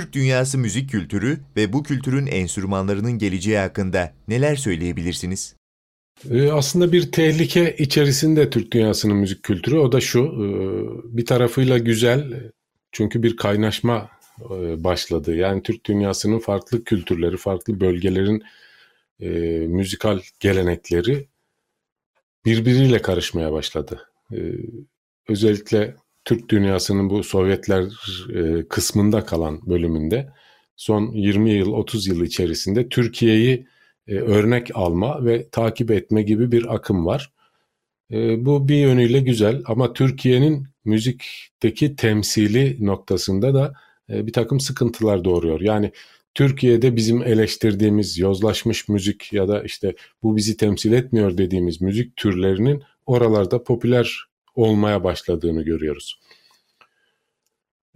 Türk dünyası müzik kültürü ve bu kültürün enstrümanlarının geleceği hakkında neler söyleyebilirsiniz? Ee, aslında bir tehlike içerisinde Türk dünyasının müzik kültürü. O da şu, e, bir tarafıyla güzel çünkü bir kaynaşma e, başladı. Yani Türk dünyasının farklı kültürleri, farklı bölgelerin e, müzikal gelenekleri birbiriyle karışmaya başladı. Özellikle Türk dünyasının bu Sovyetler e, kısmında kalan bölümünde son 20 yıl 30 yıl içerisinde Türkiye'yi e, örnek alma ve takip etme gibi bir akım var. E, bu bir yönüyle güzel ama Türkiye'nin müzikteki temsili noktasında da bir takım sıkıntılar doğuruyor. Yani Türkiye'de bizim eleştirdiğimiz yozlaşmış müzik ya da işte bu bizi temsil etmiyor dediğimiz müzik türlerinin oralarda popüler olmaya başladığını görüyoruz.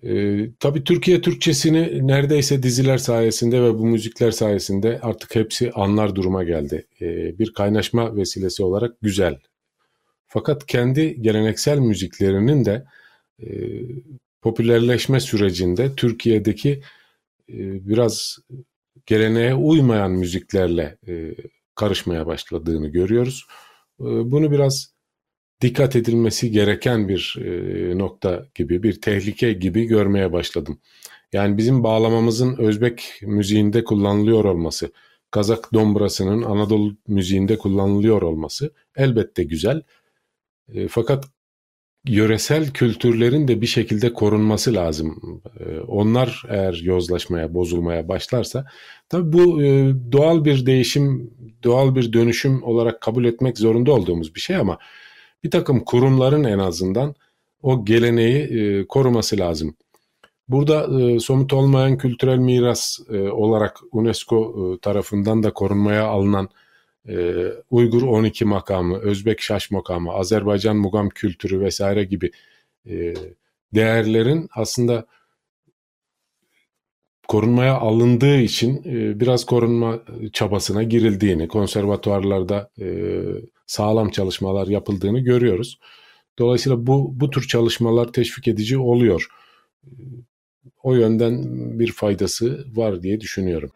Ee, tabii Türkiye Türkçesini neredeyse diziler sayesinde ve bu müzikler sayesinde artık hepsi anlar duruma geldi. Ee, bir kaynaşma vesilesi olarak güzel. Fakat kendi geleneksel müziklerinin de e, popülerleşme sürecinde Türkiye'deki e, biraz geleneğe uymayan müziklerle e, karışmaya başladığını görüyoruz. E, bunu biraz dikkat edilmesi gereken bir e, nokta gibi, bir tehlike gibi görmeye başladım. Yani bizim bağlamamızın Özbek müziğinde kullanılıyor olması, Kazak dombrasının Anadolu müziğinde kullanılıyor olması elbette güzel. E, fakat yöresel kültürlerin de bir şekilde korunması lazım. E, onlar eğer yozlaşmaya, bozulmaya başlarsa tabii bu doğal bir değişim, doğal bir dönüşüm olarak kabul etmek zorunda olduğumuz bir şey ama bir takım kurumların en azından o geleneği e, koruması lazım. Burada e, somut olmayan kültürel miras e, olarak UNESCO e, tarafından da korunmaya alınan e, Uygur 12 makamı, Özbek Şaş makamı, Azerbaycan Mugam kültürü vesaire gibi e, değerlerin aslında korunmaya alındığı için e, biraz korunma çabasına girildiğini, konservatuarlarda e, sağlam çalışmalar yapıldığını görüyoruz. Dolayısıyla bu bu tür çalışmalar teşvik edici oluyor. O yönden bir faydası var diye düşünüyorum.